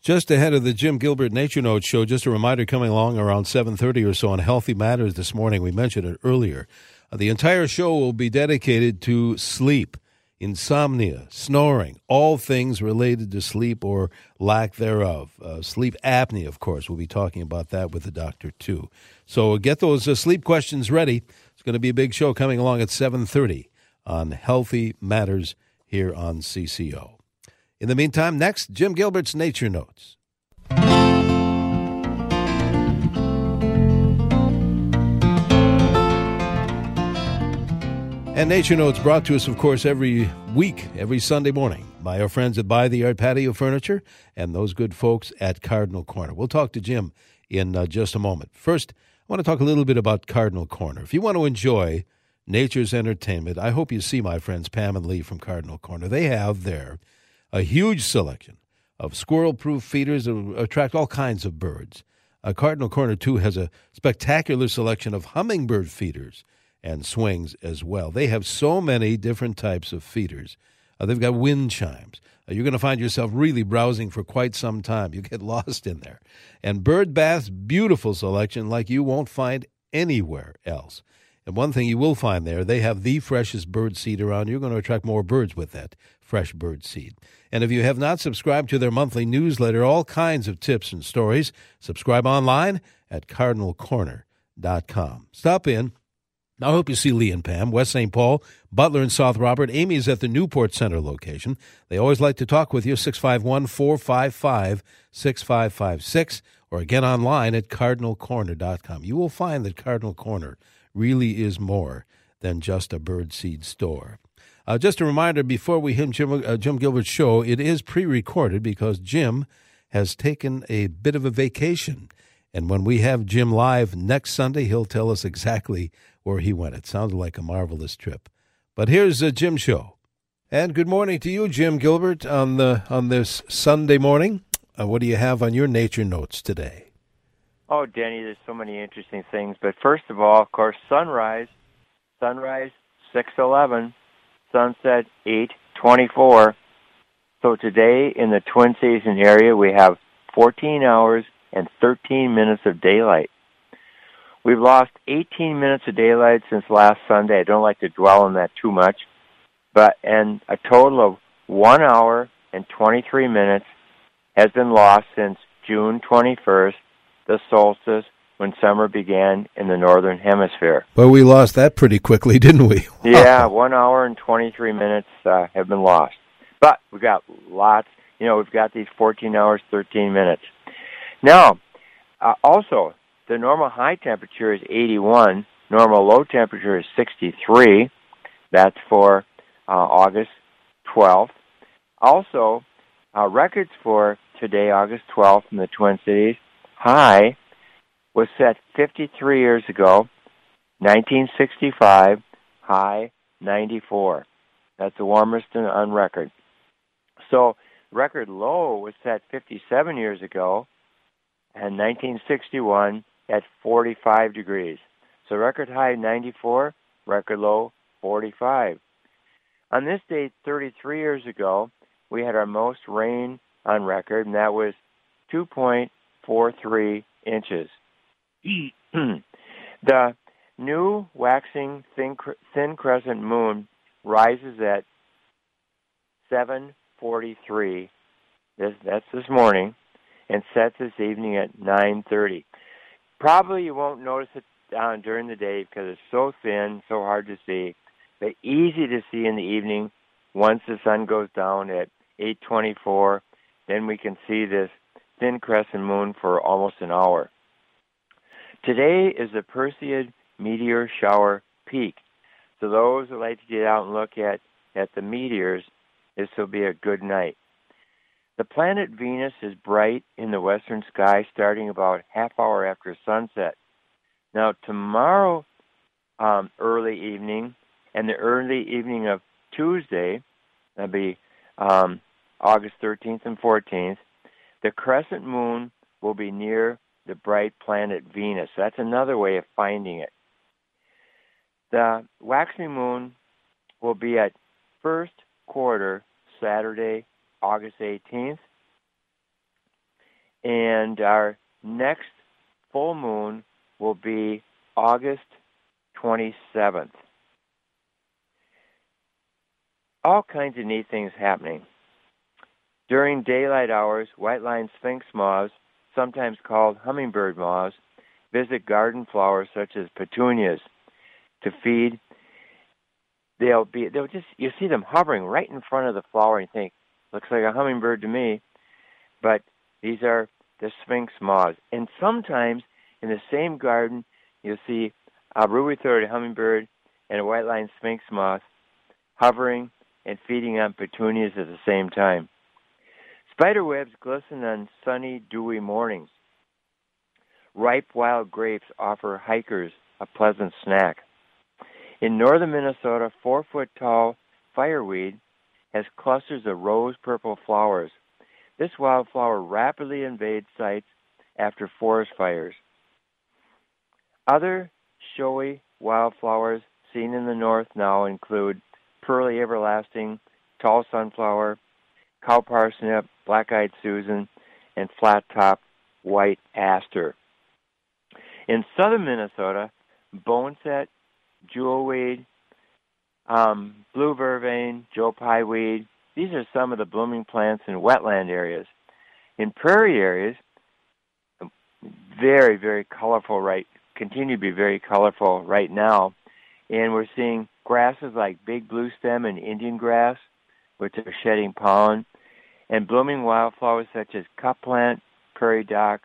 Just ahead of the Jim Gilbert Nature Notes show, just a reminder coming along around 7:30 or so on Healthy Matters this morning. We mentioned it earlier. Uh, the entire show will be dedicated to sleep, insomnia, snoring, all things related to sleep or lack thereof. Uh, sleep apnea, of course. We'll be talking about that with the doctor too. So get those uh, sleep questions ready. It's going to be a big show coming along at 7:30 on Healthy Matters here on CCO. In the meantime, next, Jim Gilbert's Nature Notes. And Nature Notes brought to us, of course, every week, every Sunday morning by our friends at Buy the Yard Patio Furniture and those good folks at Cardinal Corner. We'll talk to Jim in uh, just a moment. First, I want to talk a little bit about Cardinal Corner. If you want to enjoy nature's entertainment, I hope you see my friends Pam and Lee from Cardinal Corner. They have there a huge selection of squirrel proof feeders that attract all kinds of birds. Uh, Cardinal Corner, too, has a spectacular selection of hummingbird feeders and swings as well. They have so many different types of feeders. Uh, they've got wind chimes. Uh, you're going to find yourself really browsing for quite some time. You get lost in there. And Bird Bath's beautiful selection, like you won't find anywhere else. And one thing you will find there, they have the freshest bird seed around. You're going to attract more birds with that fresh bird seed. And if you have not subscribed to their monthly newsletter, all kinds of tips and stories, subscribe online at cardinalcorner.com. Stop in. I hope you see Lee and Pam, West St. Paul, Butler, and South Robert. Amy is at the Newport Center location. They always like to talk with you, 651 455 6556, or again online at cardinalcorner.com. You will find that Cardinal Corner really is more than just a birdseed store. Uh, just a reminder before we hit Jim, uh, Jim Gilbert's show, it is pre recorded because Jim has taken a bit of a vacation. And when we have Jim live next Sunday, he'll tell us exactly where he went. It sounds like a marvelous trip. But here's the Jim show. And good morning to you, Jim Gilbert, on the on this Sunday morning. Uh, what do you have on your nature notes today? Oh, Denny, there's so many interesting things. But first of all, of course, sunrise. Sunrise, 611. Sunset, 824. So today in the Twin Cities area, we have 14 hours and 13 minutes of daylight. We've lost 18 minutes of daylight since last Sunday. I don't like to dwell on that too much. But, and a total of 1 hour and 23 minutes has been lost since June 21st, the solstice, when summer began in the northern hemisphere. Well, we lost that pretty quickly, didn't we? yeah, one hour and 23 minutes uh, have been lost. But we've got lots, you know, we've got these 14 hours, 13 minutes. Now, uh, also, the normal high temperature is 81, normal low temperature is 63. That's for uh, August 12th. Also, uh, records for today, August 12th, in the Twin Cities, high was set 53 years ago, 1965, high 94. That's the warmest on record. So, record low was set 57 years ago, and 1961 at 45 degrees. So, record high 94, record low 45. On this date, 33 years ago, we had our most rain on record, and that was 2.43 inches. the new waxing thin, thin crescent moon rises at 7:43. This that's this morning, and sets this evening at 9:30. Probably you won't notice it down during the day because it's so thin, so hard to see, but easy to see in the evening once the sun goes down at 8:24. Then we can see this thin crescent moon for almost an hour. Today is the Perseid meteor shower peak. So those who like to get out and look at, at the meteors, this will be a good night. The planet Venus is bright in the western sky starting about half hour after sunset. Now, tomorrow um, early evening and the early evening of Tuesday, that'll be um, August 13th and 14th, the crescent moon will be near the bright planet Venus. That's another way of finding it. The waxing moon will be at first quarter Saturday, August 18th. And our next full moon will be August 27th. All kinds of neat things happening. During daylight hours, white line sphinx moths, sometimes called hummingbird moths, visit garden flowers such as petunias to feed. They'll be they'll just you see them hovering right in front of the flower and you think, looks like a hummingbird to me. But these are the sphinx moths. And sometimes in the same garden you'll see a ruby-throated hummingbird and a white-lined sphinx moth hovering and feeding on petunias at the same time. Spider webs glisten on sunny, dewy mornings. Ripe wild grapes offer hikers a pleasant snack. In northern Minnesota, four foot tall fireweed has clusters of rose purple flowers. This wildflower rapidly invades sites after forest fires. Other showy wildflowers seen in the north now include pearly everlasting, tall sunflower, cow parsnip, black-eyed Susan, and flat-top white aster. In southern Minnesota, boneset, jewelweed, um, blue vervain, joe pye weed, these are some of the blooming plants in wetland areas. In prairie areas, very, very colorful right continue to be very colorful right now. And we're seeing grasses like big blue stem and Indian grass, which are shedding pollen, and blooming wildflowers such as cup plant, prairie dock,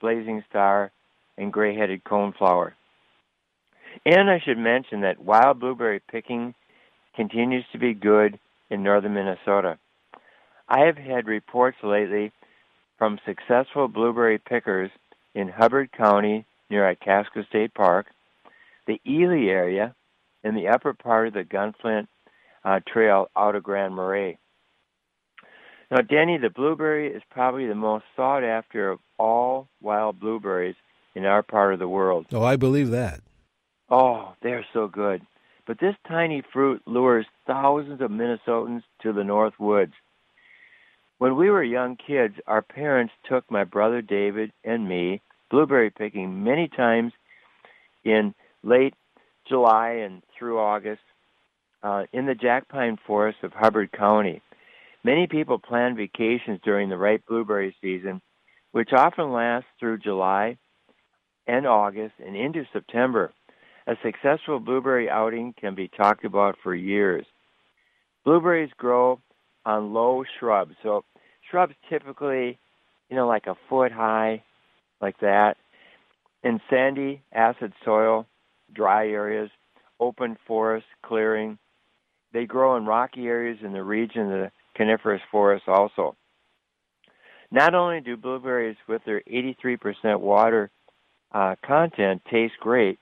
blazing star, and gray-headed coneflower. And I should mention that wild blueberry picking continues to be good in northern Minnesota. I have had reports lately from successful blueberry pickers in Hubbard County near Itasca State Park, the Ely area, and the upper part of the Gunflint uh, Trail out of Grand Marais. Now, Denny, the blueberry is probably the most sought after of all wild blueberries in our part of the world. Oh, I believe that. Oh, they're so good. But this tiny fruit lures thousands of Minnesotans to the North Woods. When we were young kids, our parents took my brother David and me blueberry picking many times in late July and through August uh, in the jack pine forest of Hubbard County. Many people plan vacations during the ripe blueberry season, which often lasts through July and August and into September. A successful blueberry outing can be talked about for years. Blueberries grow on low shrubs. So shrubs typically, you know, like a foot high, like that. In sandy, acid soil, dry areas, open forest, clearing. They grow in rocky areas in the region of coniferous forests also. Not only do blueberries with their 83% water uh, content taste great,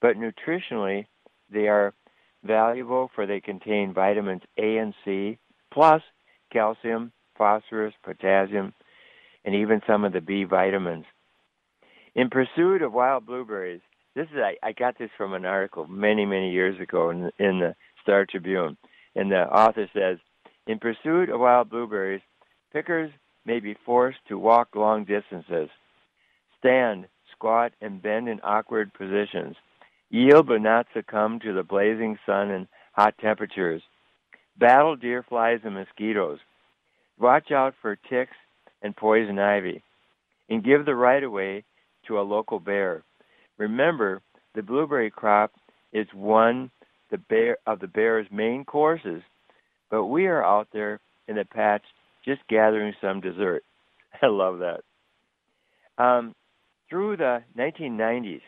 but nutritionally they are valuable for they contain vitamins A and C, plus calcium, phosphorus, potassium, and even some of the B vitamins. In pursuit of wild blueberries, this is I, I got this from an article many many years ago in, in the Star Tribune, and the author says, in pursuit of wild blueberries, pickers may be forced to walk long distances, stand, squat, and bend in awkward positions, yield but not succumb to the blazing sun and hot temperatures, battle deer flies and mosquitoes, watch out for ticks and poison ivy, and give the right of way to a local bear. Remember, the blueberry crop is one the bear of the bear's main courses, but we are out there in the patch just gathering some dessert. I love that. Um, through the 1990s,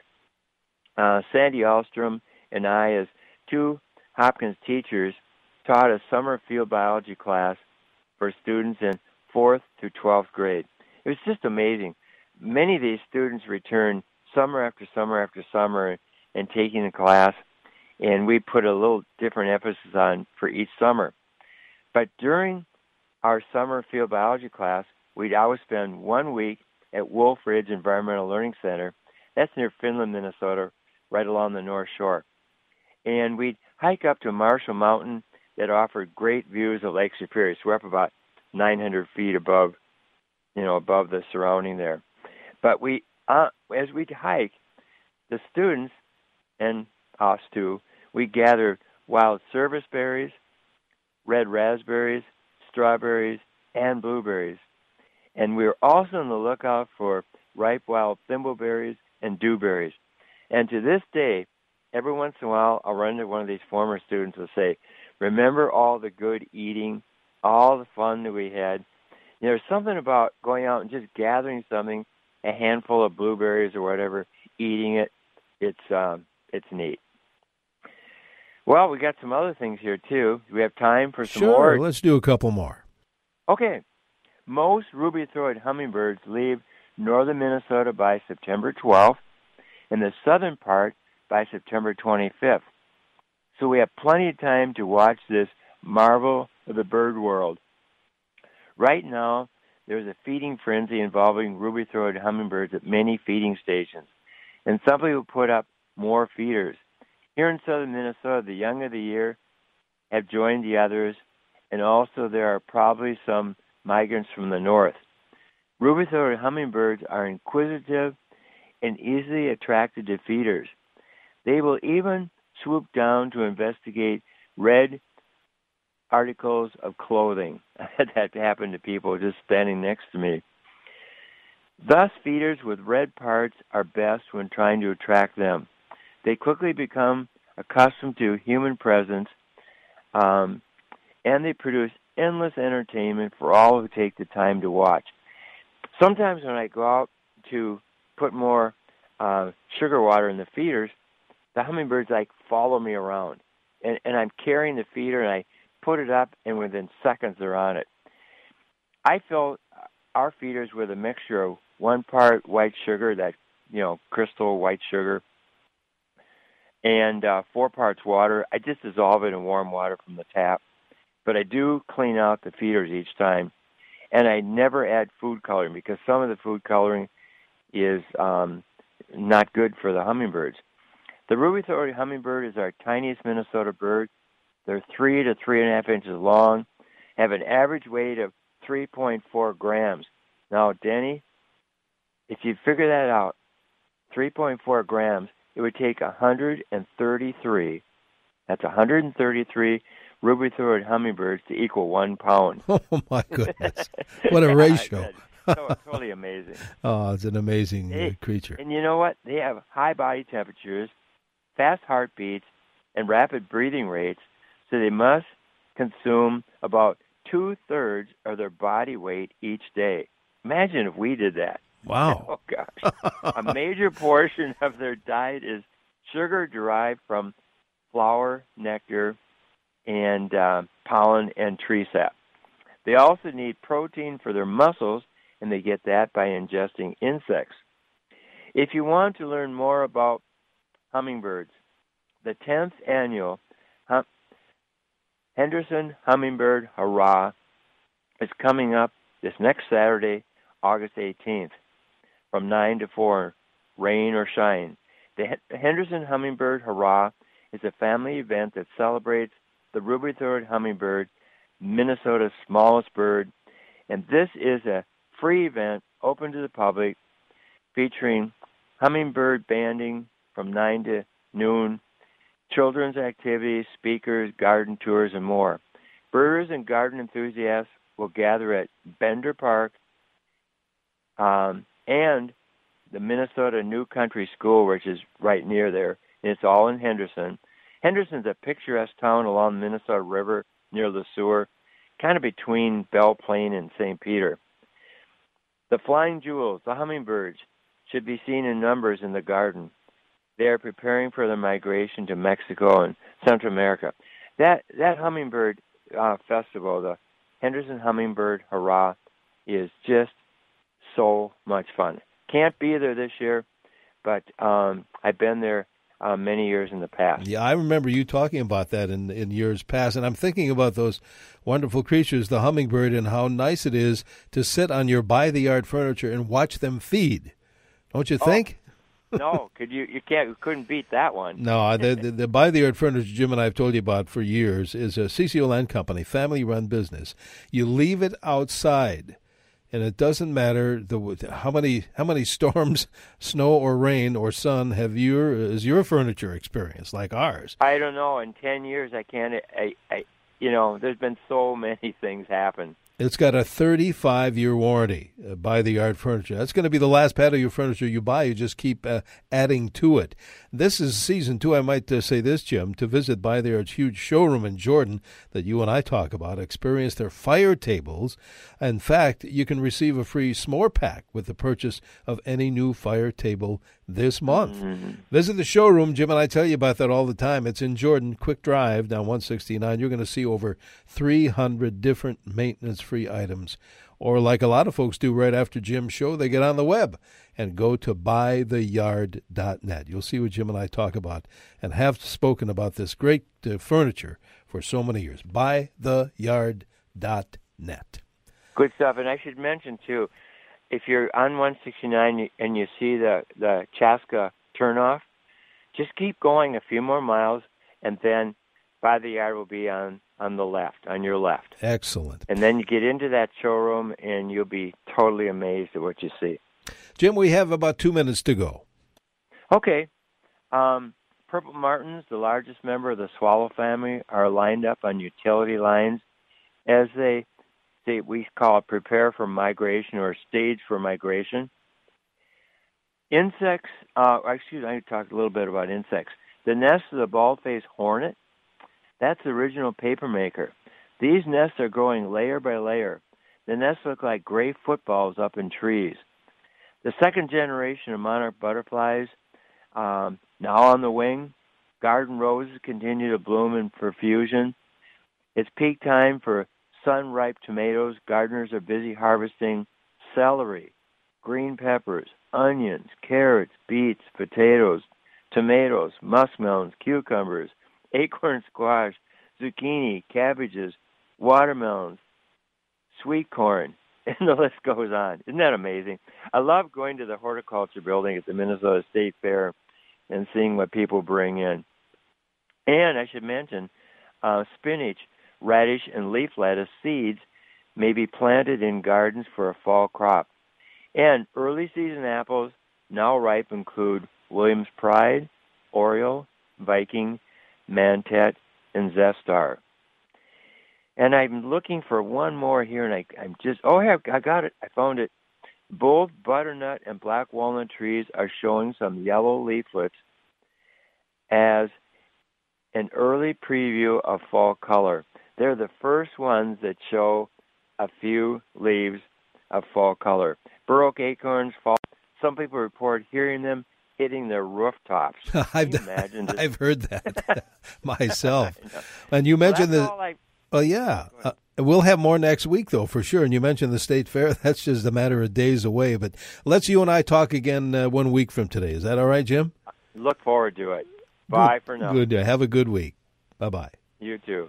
uh, Sandy Alstrom and I, as two Hopkins teachers, taught a summer field biology class for students in fourth to 12th grade. It was just amazing. Many of these students returned summer after summer after summer and taking the class, and we put a little different emphasis on for each summer. But during our summer field biology class, we'd always spend one week at Wolf Ridge Environmental Learning Center. That's near Finland, Minnesota, right along the North Shore. And we'd hike up to Marshall Mountain that offered great views of Lake Superior. So we're up about 900 feet above, you know, above the surrounding there. But we, uh, as we'd hike, the students and us too, we gathered wild service berries, red raspberries, strawberries, and blueberries. And we were also on the lookout for ripe wild thimbleberries and dewberries. And to this day, every once in a while, I'll run into one of these former students and say, Remember all the good eating, all the fun that we had. You know, there's something about going out and just gathering something, a handful of blueberries or whatever, eating it. It's um, it's neat. Well, we got some other things here too. Do we have time for some sure, more? Sure, let's do a couple more. Okay. Most ruby-throated hummingbirds leave northern Minnesota by September 12th, and the southern part by September 25th. So we have plenty of time to watch this marvel of the bird world. Right now, there's a feeding frenzy involving ruby-throated hummingbirds at many feeding stations, and some people put up more feeders. Here in southern Minnesota, the young of the year have joined the others, and also there are probably some migrants from the north. Ruby-throated hummingbirds are inquisitive and easily attracted to feeders. They will even swoop down to investigate red articles of clothing. I had that happen to people just standing next to me. Thus, feeders with red parts are best when trying to attract them. They quickly become accustomed to human presence, um, and they produce endless entertainment for all who take the time to watch. Sometimes when I go out to put more uh, sugar water in the feeders, the hummingbirds like follow me around, and and I'm carrying the feeder and I put it up, and within seconds they're on it. I fill our feeders with a mixture of one part white sugar, that you know crystal white sugar, and uh, four parts water. I just dissolve it in warm water from the tap, but I do clean out the feeders each time, and I never add food coloring because some of the food coloring is um, not good for the hummingbirds. The ruby-throated hummingbird is our tiniest Minnesota bird. They're three to three and a half inches long, have an average weight of 3.4 grams. Now, Denny, if you figure that out, 3.4 grams, it would take 133. That's 133 ruby-throated hummingbirds to equal one pound. Oh my goodness! What a ratio! so totally amazing. Oh, it's an amazing uh, Hey, creature. And you know what? They have high body temperatures, fast heartbeats, and rapid breathing rates, so they must consume about two thirds of their body weight each day. Imagine if we did that. Wow. Oh gosh. A major portion of their diet is sugar derived from flower, nectar, and uh, pollen and tree sap. They also need protein for their muscles, and they get that by ingesting insects. If you want to learn more about hummingbirds, the 10th annual hum- Henderson Hummingbird Hurrah is coming up this next Saturday, August 18th, from 9 to 4, rain or shine. The Hen- Henderson Hummingbird Hurrah is a family event that celebrates the ruby-throated hummingbird, Minnesota's smallest bird, and this is a free event open to the public featuring hummingbird banding from 9 to noon, children's activities, speakers, garden tours, and more. Birders and garden enthusiasts will gather at Bender Park um, and the Minnesota New Country School, which is right near there, and it's all in Henderson. Henderson's a picturesque town along the Minnesota River near the sewer, kind of between Belle Plaine and St. Peter. The flying jewels, the hummingbirds, should be seen in numbers in the garden. They are preparing for their migration to Mexico and Central America. That that hummingbird uh, festival, the Henderson Hummingbird Hurrah, is just so much fun. Can't be there this year, but um, I've been there uh, many years in the past. Yeah, I remember you talking about that in in years past, and I'm thinking about those wonderful creatures, the hummingbird, and how nice it is to sit on your Buy the Yard furniture and watch them feed. Don't you Oh, think? no, could you? You can't. You couldn't beat that one. No, the, the, the Buy the Yard furniture Jim and I have told you about for years is a CCO Land Company, family run business. You leave it outside, and it doesn't matter the how many how many storms, snow or rain or sun have your is your furniture experience like ours. I don't know. In ten years, I can't. I, I, you know, there's been so many things happen. It's got a 35 year warranty uh, Buy the Yard furniture. That's going to be the last patio of your furniture you buy. You just keep uh, adding to it. This is season two. I might uh, say this, Jim, to visit Buy the Yard's huge showroom in Jordan that you and I talk about. Experience their fire tables. In fact, you can receive a free s'more pack with the purchase of any new fire table this month. Visit the showroom. Jim and I tell you about that all the time. It's in Jordan, quick drive down 169. You're going to see over 300 different maintenance free items. Or, like a lot of folks do right after Jim's show, they get on the web and go to buytheyard.net. You'll see what Jim and I talk about and have spoken about this great uh, furniture for so many years. Buytheyard.net. Good stuff. And I should mention too, if you're on 169 and you see the the Chaska turnoff, just keep going a few more miles, and then Buy the Yard will be on on the left, on your left. Excellent. And then you get into that showroom, and you'll be totally amazed at what you see. Jim, we have about two minutes to go. Okay. Um, purple martins, the largest member of the swallow family, are lined up on utility lines as they, they we call prepare for migration or stage for migration. Insects, uh, excuse me, I talked a little bit about insects. The nest of the bald-faced hornet, that's the original papermaker. These nests are growing layer by layer. The nests look like gray footballs up in trees. The second generation of monarch butterflies, um, now on the wing, garden roses continue to bloom in profusion. It's peak time for sun ripe tomatoes. Gardeners are busy harvesting celery, green peppers, onions, carrots, beets, potatoes, tomatoes, muskmelons, cucumbers, acorn squash, zucchini, cabbages, watermelons, sweet corn, and the list goes on. Isn't that amazing? I love going to the horticulture building at the Minnesota State Fair and seeing what people bring in. And I should mention, uh, spinach, radish, and leaf lettuce seeds may be planted in gardens for a fall crop. And early season apples now ripe include Williams Pride, Oriole, Viking, Mantet, and Zestar. And I'm looking for one more here, and I, I'm just oh, yeah, I got it. I found it. Both butternut and black walnut trees are showing some yellow leaflets as an early preview of fall color. They're the first ones that show a few leaves of fall color. Bur oak acorns fall. Some people report hearing them hitting their rooftops. I've? I've heard that myself. And you mentioned all I- Oh yeah, uh, we'll have more next week though for sure. And you mentioned the state fair; that's just a matter of days away. But let's you and I talk again uh, one week from today. Is that all right, Jim? look forward to it. Bye for now. Good. Have a good week. Bye bye. You too.